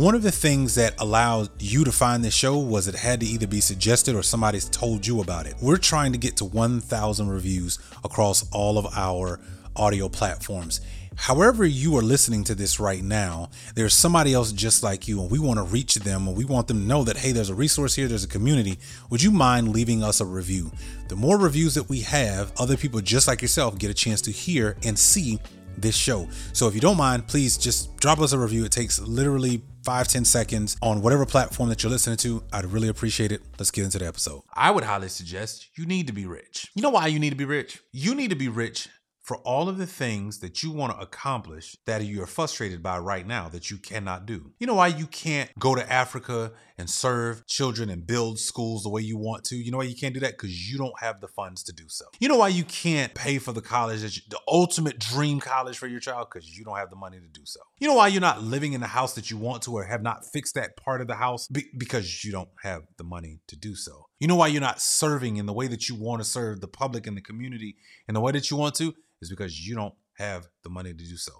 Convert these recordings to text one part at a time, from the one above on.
one of the things that allowed you to find this show was it had to either be suggested or somebody's told you about it. We're trying to get to 1,000 reviews across all of our audio platforms. However, you are listening to this right now, there's somebody else just like you, and we want to reach them and we want them to know that, hey, there's a resource here, there's a community. Would you mind leaving us a review? The more reviews that we have, other people just like yourself get a chance to hear and see this show. So if you don't mind, please just drop us a review. It takes literally five ten seconds on whatever platform that you're listening to. I'd really appreciate it. Let's get into the episode. I would highly suggest you need to be rich. You know why you need to be rich? You need to be rich for all of the things that you want to accomplish that you're frustrated by right now that you cannot do. You know why you can't go to Africa and serve children and build schools the way you want to? You know why you can't do that? Because you don't have the funds to do so. You know why you can't pay for the college, you, the ultimate dream college for your child? Because you don't have the money to do so. You know why you're not living in the house that you want to or have not fixed that part of the house? Be- because you don't have the money to do so. You know why you're not serving in the way that you want to serve the public and the community in the way that you want to? is because you don't have the money to do so.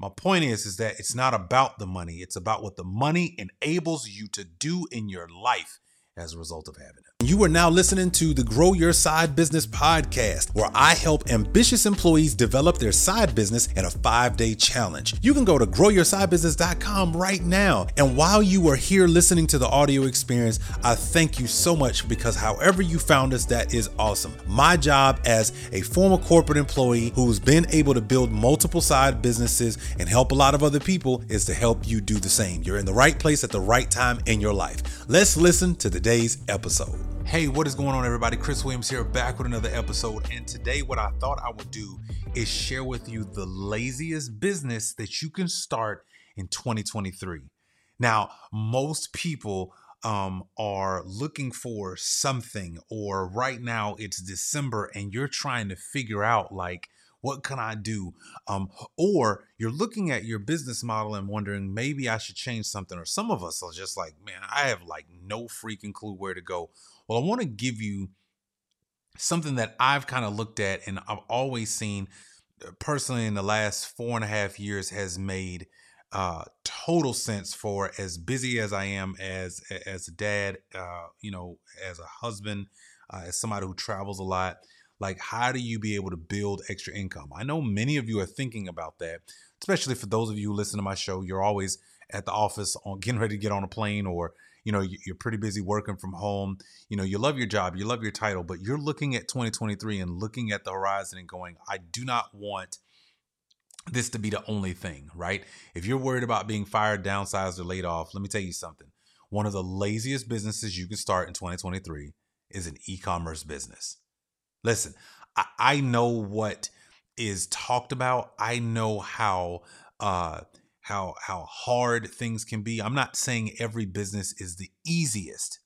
My point is is that it's not about the money, it's about what the money enables you to do in your life as a result of having it. You are now listening to the Grow Your Side Business podcast, where I help ambitious employees develop their side business in a five day challenge. You can go to growyoursidebusiness.com right now. And while you are here listening to the audio experience, I thank you so much because however you found us, that is awesome. My job as a former corporate employee who's been able to build multiple side businesses and help a lot of other people is to help you do the same. You're in the right place at the right time in your life. Let's listen to today's episode. Hey, what is going on, everybody? Chris Williams here, back with another episode. And today, what I thought I would do is share with you the laziest business that you can start in 2023. Now, most people um, are looking for something, or right now it's December and you're trying to figure out, like, what can I do? Um, or you're looking at your business model and wondering maybe I should change something. Or some of us are just like, man, I have like no freaking clue where to go. Well, I want to give you something that I've kind of looked at and I've always seen uh, personally in the last four and a half years has made uh, total sense for as busy as I am as as a dad, uh, you know, as a husband, uh, as somebody who travels a lot. Like, how do you be able to build extra income? I know many of you are thinking about that, especially for those of you who listen to my show. You're always at the office on getting ready to get on a plane or you know you're pretty busy working from home you know you love your job you love your title but you're looking at 2023 and looking at the horizon and going i do not want this to be the only thing right if you're worried about being fired downsized or laid off let me tell you something one of the laziest businesses you can start in 2023 is an e-commerce business listen i, I know what is talked about i know how uh how how hard things can be. I'm not saying every business is the easiest.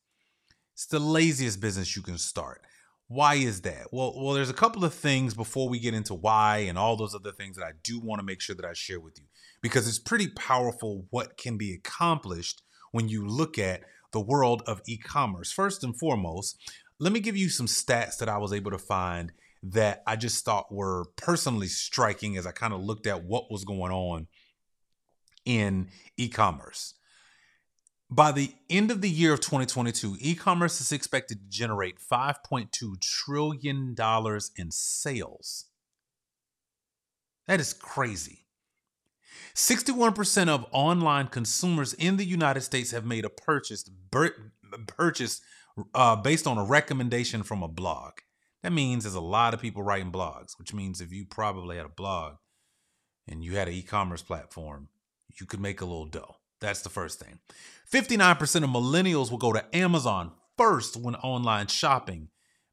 It's the laziest business you can start. Why is that? Well, well, there's a couple of things before we get into why and all those other things that I do want to make sure that I share with you because it's pretty powerful what can be accomplished when you look at the world of e-commerce. First and foremost, let me give you some stats that I was able to find that I just thought were personally striking as I kind of looked at what was going on in e commerce. By the end of the year of 2022, e commerce is expected to generate $5.2 trillion in sales. That is crazy. 61% of online consumers in the United States have made a purchase, purchase uh, based on a recommendation from a blog. That means there's a lot of people writing blogs, which means if you probably had a blog and you had an e commerce platform, you could make a little dough. That's the first thing. 59% of millennials will go to Amazon first when online shopping,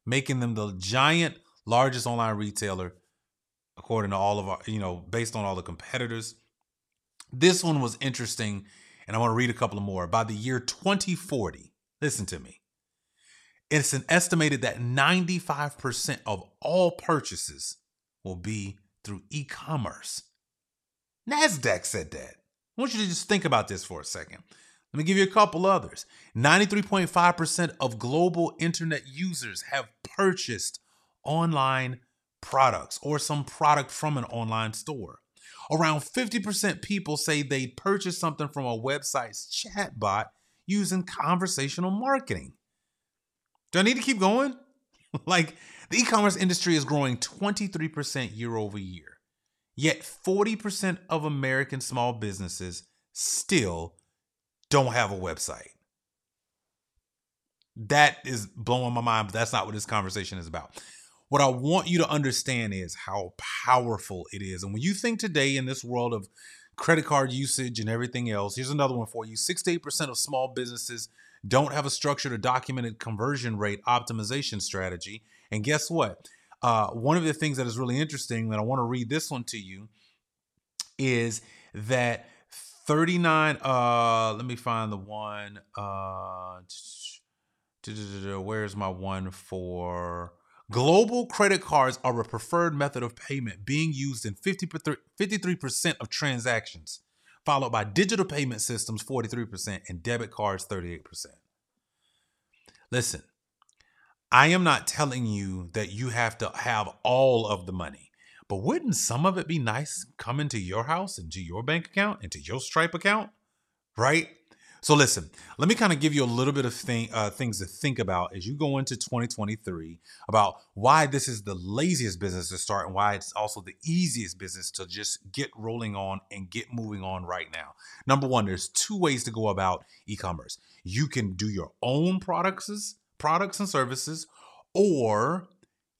making them the giant largest online retailer according to all of our, you know, based on all the competitors. This one was interesting, and I want to read a couple more. By the year 2040, listen to me. It's an estimated that 95% of all purchases will be through e commerce. NASDAQ said that. I want you to just think about this for a second. Let me give you a couple others. 93.5% of global internet users have purchased online products or some product from an online store. Around 50% people say they purchased something from a website's chatbot using conversational marketing. Do I need to keep going? like the e-commerce industry is growing 23% year over year. Yet 40% of American small businesses still don't have a website. That is blowing my mind, but that's not what this conversation is about. What I want you to understand is how powerful it is. And when you think today in this world of credit card usage and everything else, here's another one for you 68% of small businesses don't have a structured or documented conversion rate optimization strategy. And guess what? Uh, one of the things that is really interesting that I want to read this one to you is that 39 uh let me find the one uh where's my one for global credit cards are a preferred method of payment being used in 50 53% of transactions followed by digital payment systems 43% and debit cards 38% listen i am not telling you that you have to have all of the money but wouldn't some of it be nice coming to your house into your bank account into your stripe account right so listen, let me kind of give you a little bit of thing, uh, things to think about as you go into 2023 about why this is the laziest business to start and why it's also the easiest business to just get rolling on and get moving on right now. Number one, there's two ways to go about e-commerce. You can do your own products, products and services, or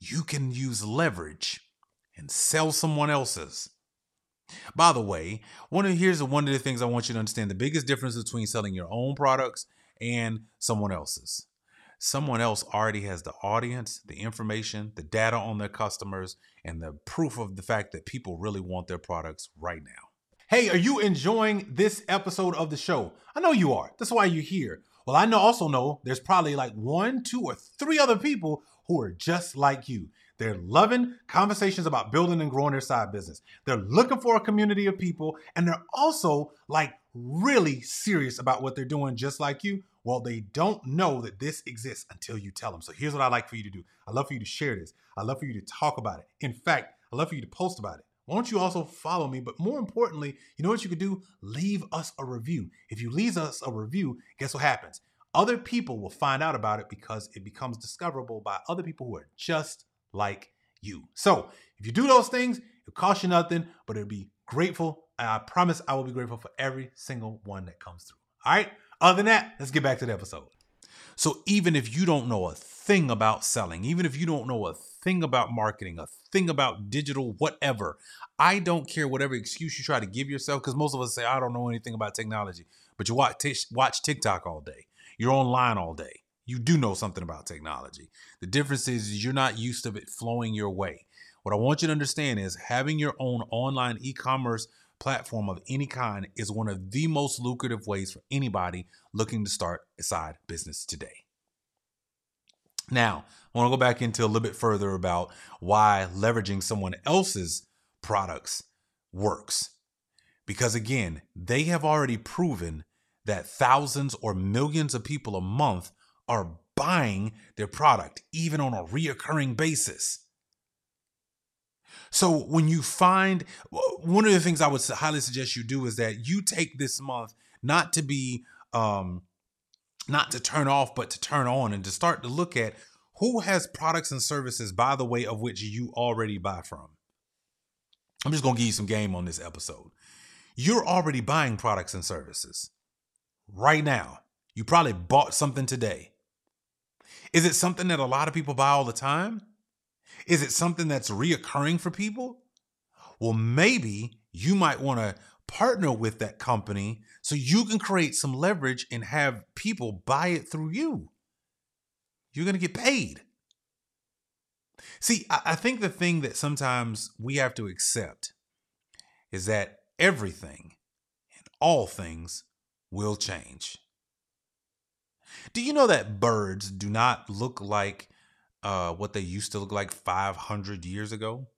you can use leverage and sell someone else's. By the way, one of here's one of the things I want you to understand: the biggest difference between selling your own products and someone else's. Someone else already has the audience, the information, the data on their customers, and the proof of the fact that people really want their products right now. Hey, are you enjoying this episode of the show? I know you are. That's why you're here. Well, I know also know there's probably like one, two, or three other people who are just like you. They're loving conversations about building and growing their side business. They're looking for a community of people, and they're also like really serious about what they're doing, just like you. Well, they don't know that this exists until you tell them. So here's what I like for you to do I love for you to share this, I love for you to talk about it. In fact, I love for you to post about it. Why don't you also follow me? But more importantly, you know what you could do? Leave us a review. If you leave us a review, guess what happens? Other people will find out about it because it becomes discoverable by other people who are just like you. So if you do those things, it costs you nothing, but it'll be grateful. And I promise I will be grateful for every single one that comes through. All right. Other than that, let's get back to the episode. So even if you don't know a thing about selling, even if you don't know a thing about marketing, a thing about digital, whatever, I don't care whatever excuse you try to give yourself, because most of us say, I don't know anything about technology, but you watch, watch TikTok all day. You're online all day you do know something about technology. The difference is you're not used to it flowing your way. What I want you to understand is having your own online e commerce platform of any kind is one of the most lucrative ways for anybody looking to start a side business today. Now, I want to go back into a little bit further about why leveraging someone else's products works. Because again, they have already proven that thousands or millions of people a month are buying their product, even on a reoccurring basis. So when you find one of the things I would highly suggest you do is that you take this month not to be um not to turn off but to turn on and to start to look at who has products and services by the way of which you already buy from. I'm just going to give you some game on this episode. You're already buying products and services right now. You probably bought something today. Is it something that a lot of people buy all the time? Is it something that's reoccurring for people? Well, maybe you might want to partner with that company so you can create some leverage and have people buy it through you. You're going to get paid. See, I think the thing that sometimes we have to accept is that everything and all things will change. Do you know that birds do not look like uh, what they used to look like 500 years ago?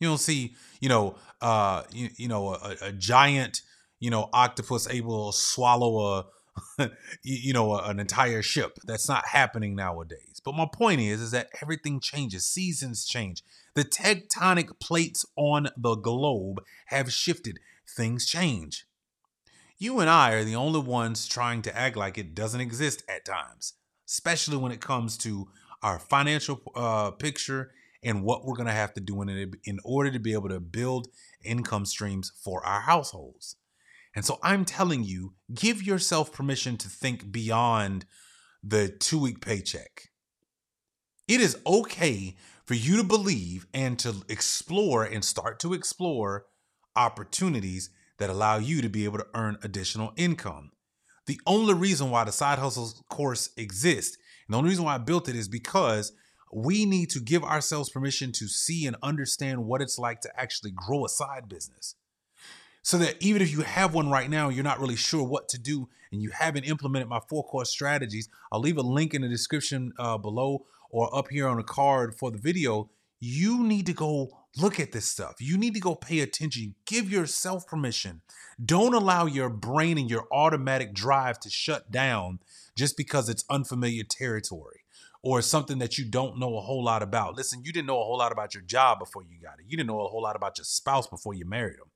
You don't see, you know, uh, you, you know, a, a giant, you know, octopus able to swallow a, you know, an entire ship. That's not happening nowadays. But my point is, is that everything changes. Seasons change. The tectonic plates on the globe have shifted. Things change. You and I are the only ones trying to act like it doesn't exist at times, especially when it comes to our financial uh, picture and what we're going to have to do in, in order to be able to build income streams for our households. And so I'm telling you, give yourself permission to think beyond the two week paycheck. It is okay for you to believe and to explore and start to explore opportunities that allow you to be able to earn additional income. The only reason why the side hustle course exists, and the only reason why I built it is because we need to give ourselves permission to see and understand what it's like to actually grow a side business. So that even if you have one right now, you're not really sure what to do and you haven't implemented my four core strategies, I'll leave a link in the description uh, below or up here on a card for the video. You need to go look at this stuff. You need to go pay attention. Give yourself permission. Don't allow your brain and your automatic drive to shut down just because it's unfamiliar territory or something that you don't know a whole lot about. Listen, you didn't know a whole lot about your job before you got it. You didn't know a whole lot about your spouse before you married them.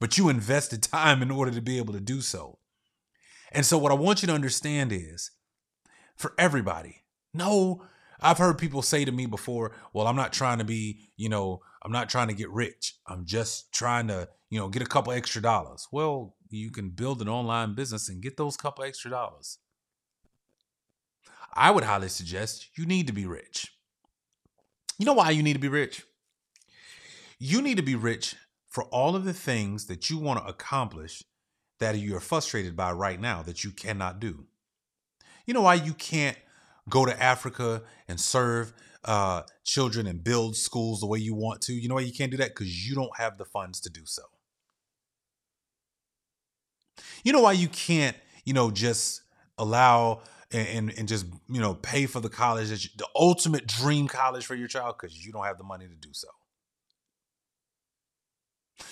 But you invested time in order to be able to do so. And so what I want you to understand is for everybody, no, I've heard people say to me before, well, I'm not trying to be, you know, I'm not trying to get rich. I'm just trying to, you know, get a couple extra dollars. Well, you can build an online business and get those couple extra dollars. I would highly suggest you need to be rich. You know why you need to be rich? You need to be rich for all of the things that you want to accomplish that you're frustrated by right now that you cannot do. You know why you can't go to Africa and serve uh, children and build schools the way you want to? You know why you can't do that? Because you don't have the funds to do so. You know why you can't, you know, just allow and, and, just you know pay for the college that you, the ultimate dream college for your child because you don't have the money to do so.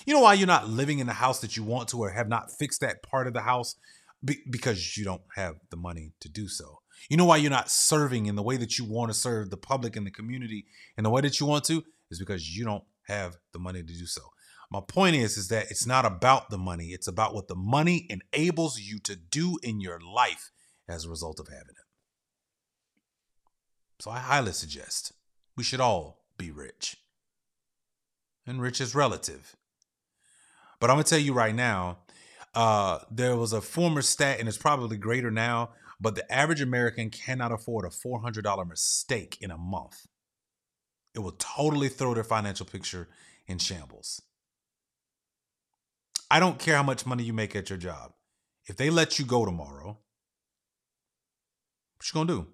You know why you're not living in the house that you want to or have not fixed that part of the house Be- because you don't have the money to do so. You know why you're not serving in the way that you want to serve the public and the community in the way that you want to is because you don't have the money to do so. My point is is that it's not about the money, it's about what the money enables you to do in your life as a result of having it. So I highly suggest we should all be rich. And rich is relative. But I'm going to tell you right now, uh, there was a former stat, and it's probably greater now, but the average American cannot afford a $400 mistake in a month. It will totally throw their financial picture in shambles. I don't care how much money you make at your job. If they let you go tomorrow, what you gonna do?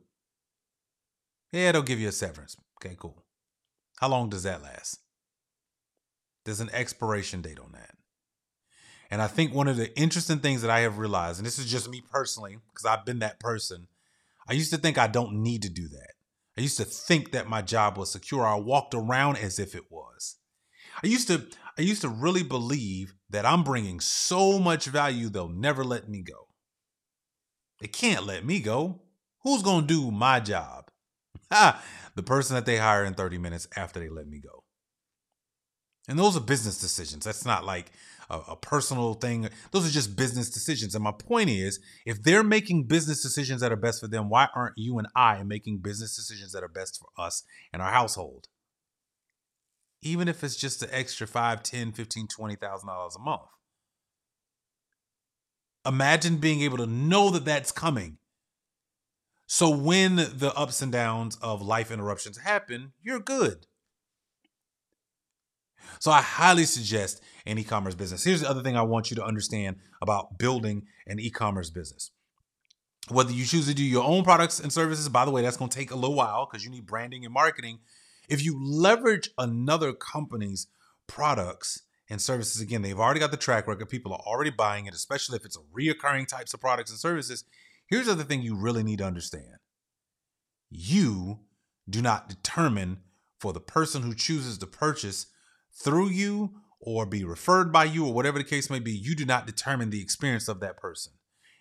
Yeah, they'll give you a severance. Okay, cool. How long does that last? There's an expiration date on that. And I think one of the interesting things that I have realized, and this is just me personally, because I've been that person, I used to think I don't need to do that. I used to think that my job was secure. I walked around as if it was. I used to I used to really believe that I'm bringing so much value they'll never let me go. They can't let me go. Who's going to do my job? The person that they hire in 30 minutes after they let me go. And those are business decisions. That's not like a, a, personal thing. Those are just business decisions. And my point is if they're making business decisions that are best for them, why aren't you and I making business decisions that are best for us and our household? Even if it's just an extra 5, 10, 15, 20,000 dollars a month. Imagine being able to know that that's coming so when the ups and downs of life interruptions happen, you're good. So I highly suggest an e-commerce business. Here's the other thing I want you to understand about building an e-commerce business. Whether you choose to do your own products and services, by the way, that's going to take a little while because you need branding and marketing. If you leverage another company's products and services, again, they've already got the track record. People are already buying it, especially if it's a reoccurring types of products and services. Here's the other thing you really need to understand you do not determine for the person who chooses to purchase through you or be referred by you or whatever the case may be you do not determine the experience of that person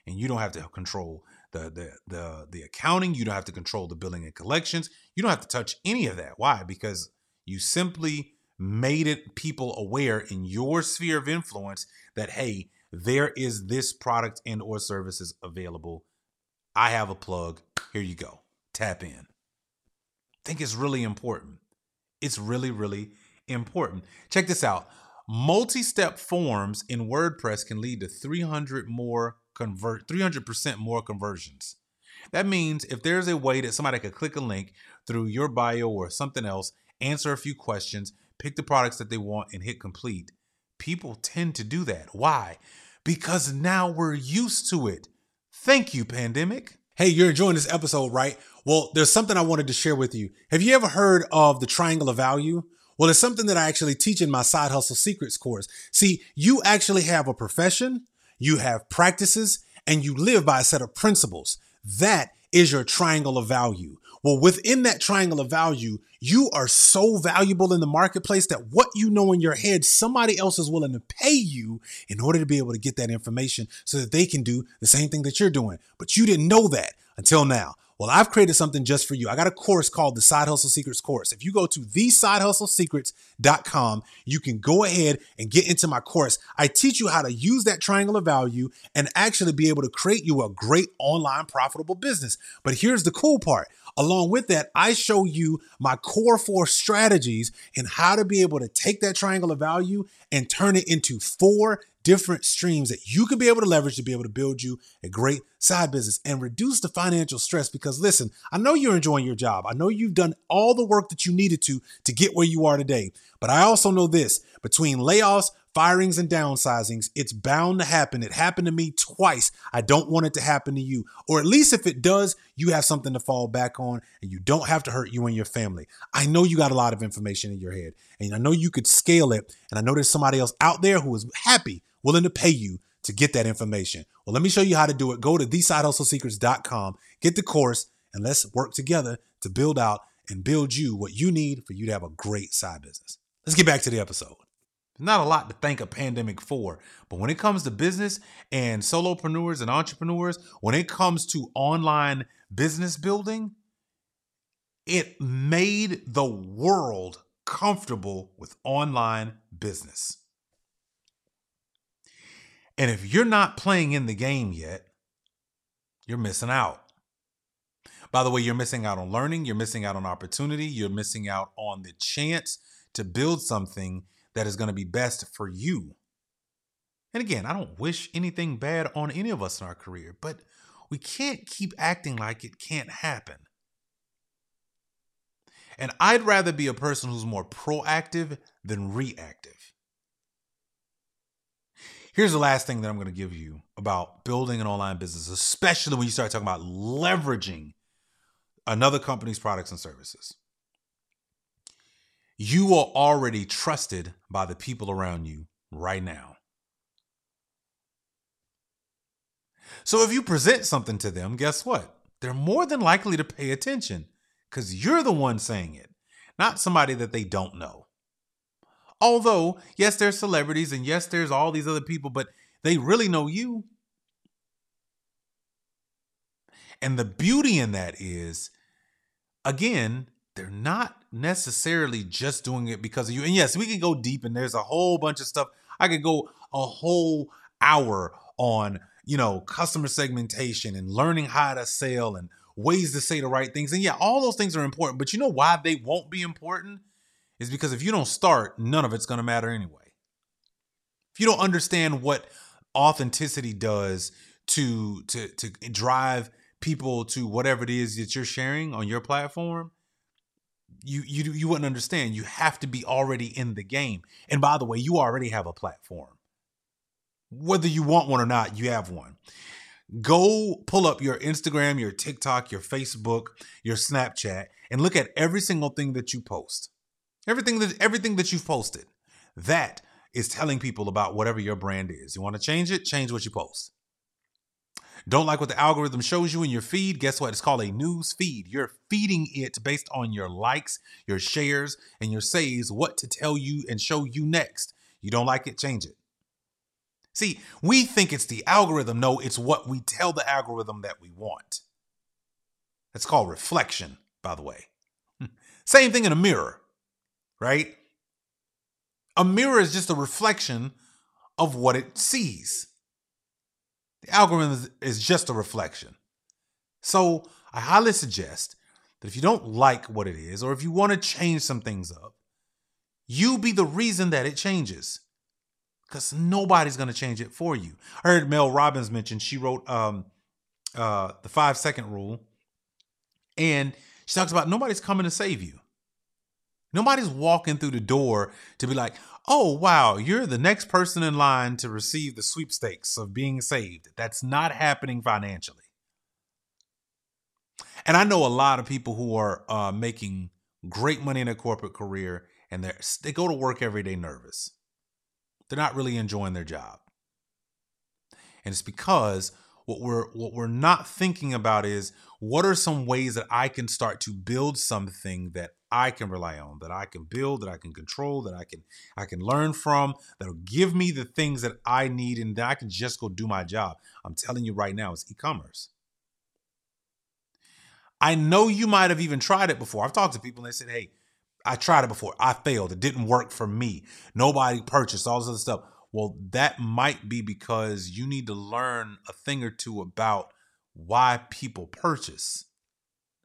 and you don't have to control the the the, the accounting you don't have to control the billing and collections you don't have to touch any of that why because You simply made it people aware in your sphere of influence that hey, there is this product and or services available. I have a plug. Here you go. Tap in. I think it's really important. It's really, really important. Check this out. Multi-step forms in WordPress can lead to 300 more convert 300% more conversions. That means if there's a way that somebody could click a link through your bio or something else, answer a few questions, pick the products that they want and hit complete, people tend to do that. Why? Because now we're used to it. Thank you, pandemic. Hey, you're enjoying this episode, right? Well, there's something I wanted to share with you. Have you ever heard of the triangle of value? Well, it's something that I actually teach in my side hustle secrets course. See, you actually have a profession, you have practices, and you live by a set of principles. That is your triangle of value. Well, within that triangle of value, you are so valuable in the marketplace that what you know in your head, somebody else is willing to pay you in order to be able to get that information so that they can do the same thing that you're doing. But you didn't know that until now. Well, I've created something just for you. I got a course called the Side Hustle Secrets course. If you go to thesidehustlesecrets.com, you can go ahead and get into my course. I teach you how to use that triangle of value and actually be able to create you a great online profitable business. But here's the cool part. Along with that, I show you my core four strategies and how to be able to take that triangle of value and turn it into four different streams that you can be able to leverage to be able to build you a great side business and reduce the financial stress. Because listen, I know you're enjoying your job. I know you've done all the work that you needed to to get where you are today. But I also know this between layoffs, firings and downsizings, it's bound to happen. It happened to me twice. I don't want it to happen to you. Or at least if it does, you have something to fall back on and you don't have to hurt you and your family. I know you got a lot of information in your head and I know you could scale it. And I know there's somebody else out there who is happy, willing to pay you to get that information. Well, let me show you how to do it. Go to thesidehustlesecrets.com, get the course, and let's work together to build out and build you what you need for you to have a great side business. Let's get back to the episode. Not a lot to thank a pandemic for, but when it comes to business and solopreneurs and entrepreneurs, when it comes to online business building, it made the world comfortable with online business. And if you're not playing in the game yet, you're missing out. By the way, you're missing out on learning, you're missing out on opportunity, you're missing out on the chance to build something that is going to be best for you. And again, I don't wish anything bad on any of us in our career, but we can't keep acting like it can't happen. And I'd rather be a person who's more proactive than reactive. Here's the last thing that I'm going to give you about building an online business, especially when you start talking about leveraging another company's products and services you are already trusted by the people around you right now. So if you present something to them, guess what? They're more than likely to pay attention because you're the one saying it, not somebody that they don't know. Although, yes, there's celebrities and yes, there's all these other people, but they really know you. And the beauty in that is, again, they're not necessarily just doing it because of you. And yes, we can go deep and there's a whole bunch of stuff. I could go a whole hour on, you know, customer segmentation and learning how to sell and ways to say the right things. And yeah, all those things are important, but you know why they won't be important? Is because if you don't start, none of it's going to matter anyway. If you don't understand what authenticity does to to to drive people to whatever it is that you're sharing on your platform, you you you wouldn't understand. You have to be already in the game. And by the way, you already have a platform. Whether you want one or not, you have one. Go pull up your Instagram, your TikTok, your Facebook, your Snapchat and look at every single thing that you post. Everything that everything that you've posted. That is telling people about whatever your brand is. You want to change it? Change what you post. Don't like what the algorithm shows you in your feed? Guess what? It's called a news feed. You're feeding it based on your likes, your shares, and your saves what to tell you and show you next. You don't like it? Change it. See, we think it's the algorithm. No, it's what we tell the algorithm that we want. That's called reflection, by the way. Same thing in a mirror. Right? A mirror is just a reflection of what it sees. The algorithm is just a reflection. So I highly suggest that if you don't like what it is, or if you want to change some things up, you be the reason that it changes. Because nobody's going to change it for you. I heard Mel Robbins mention she wrote um, uh, the five second rule, and she talks about nobody's coming to save you. Nobody's walking through the door to be like, oh, wow, you're the next person in line to receive the sweepstakes of being saved. That's not happening financially. And I know a lot of people who are uh, making great money in a corporate career and they they go to work every day nervous. They're not really enjoying their job. And it's because what we're what we're not thinking about is what are some ways that I can start to build something that I can rely on, that I can build, that I can control, that I can I can learn from, that'll give me the things that I need and that I can just go do my job. I'm telling you right now, it's e-commerce. I know you might have even tried it before. I've talked to people and they said, "Hey, I tried it before. I failed. It didn't work for me. Nobody purchased all this other stuff." Well, that might be because you need to learn a thing or two about why people purchase.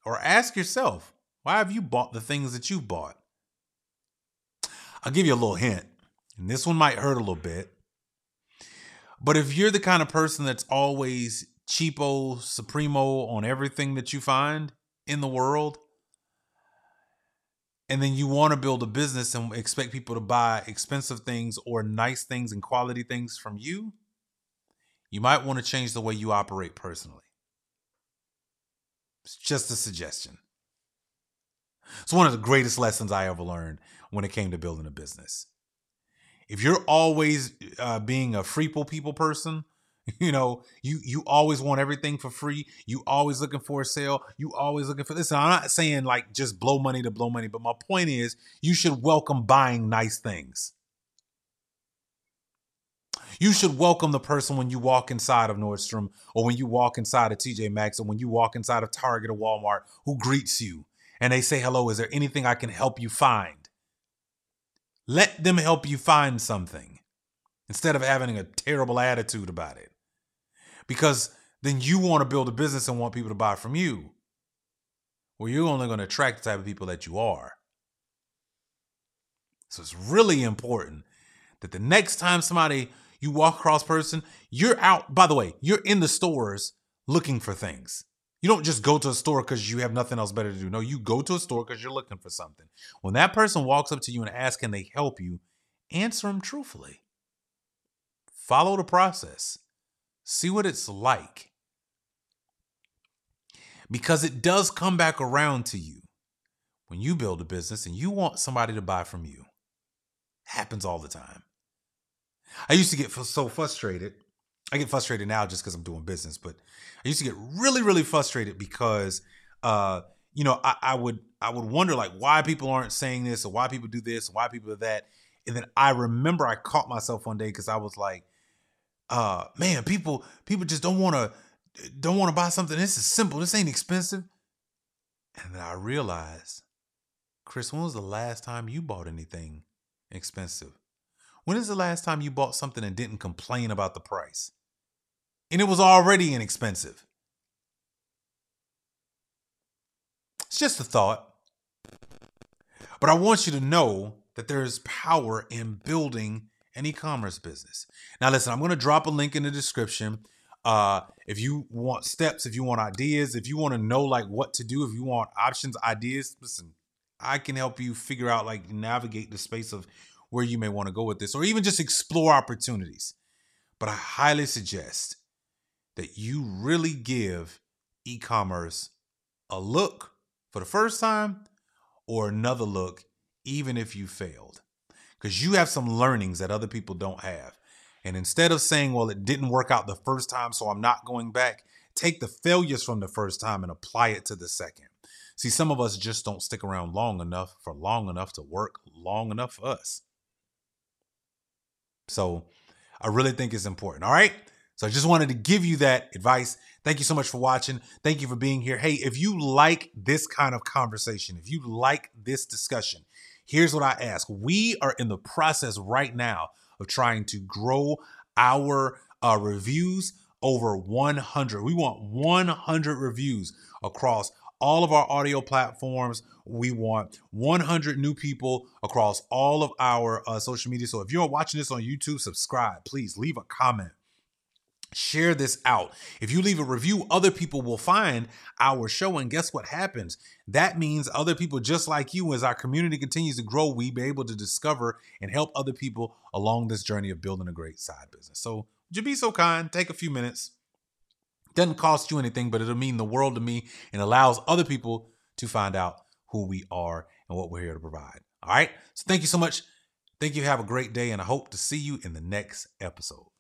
Or ask yourself, why have you bought the things that you've bought? I'll give you a little hint, and this one might hurt a little bit. But if you're the kind of person that's always cheapo, supremo on everything that you find in the world, and then you want to build a business and expect people to buy expensive things or nice things and quality things from you, you might want to change the way you operate personally. It's just a suggestion. It's one of the greatest lessons I ever learned when it came to building a business. If you're always uh, being a freeple people person, You know, you you always want everything for free. You always looking for a sale. You always looking for this. And I'm not saying like just blow money to blow money, but my point is you should welcome buying nice things. You should welcome the person when you walk inside of Nordstrom or when you walk inside of TJ Maxx or when you walk inside of Target or Walmart who greets you and they say, Hello, is there anything I can help you find? Let them help you find something instead of having a terrible attitude about it because then you want to build a business and want people to buy from you. Well, you're only going to attract the type of people that you are. So it's really important that the next time somebody you walk across person, you're out. By the way, you're in the stores looking for things. You don't just go to a store because you have nothing else better to do. No, you go to a store because you're looking for something. When that person walks up to you and asks, can they help you? Answer them truthfully. Follow the process. See what it's like. Because it does come back around to you when you build a business and you want somebody to buy from you. Happens all the time. I used to get so frustrated. I get frustrated now just because I'm doing business, but I used to get really, really frustrated because, uh, you know, I, I would I would wonder like why people aren't saying this or why people do this, or why people do that, and then I remember I caught myself one day because I was like, uh man, people people just don't want to don't want to buy something. This is simple. This ain't expensive. And then I realized, Chris, when was the last time you bought anything expensive? When is the last time you bought something and didn't complain about the price? And it was already inexpensive. It's just a thought. But I want you to know that there is power in building an e-commerce business. Now, listen, I'm going to drop a link in the description. Uh, if you want steps, if you want ideas, if you want to know like what to do, if you want options, ideas, listen, I can help you figure out like navigate the space of where you may want to go with this, or even just explore opportunities. But I highly suggest that you really give e-commerce a look for the first time or another look, even if you failed because you have some learnings that other people don't have. And instead of saying, well, it didn't work out the first time, so I'm not going back, take the failures from the first time and apply it to the second. See, some of us just don't stick around long enough for long enough to work long enough for us. So I really think it's important. All right. So I just wanted to give you that advice. Thank you so much for watching. Thank you for being here. Hey, if you like this kind of conversation, if you like this discussion, Here's what I ask. We are in the process right now of trying to grow our uh, reviews over 100. We want 100 reviews across all of our audio platforms. We want 100 new people across all of our uh, social media. So if you're watching this on YouTube, subscribe. Please leave a comment. Share this out. If you leave a review, other people will find our show. And guess what happens? That means other people just like you, as our community continues to grow, we be able to discover and help other people along this journey of building a great side business. So, would you be so kind? Take a few minutes. Doesn't cost you anything, but it'll mean the world to me and allows other people to find out who we are and what we're here to provide. All right. So, thank you so much. Thank you. Have a great day, and I hope to see you in the next episode.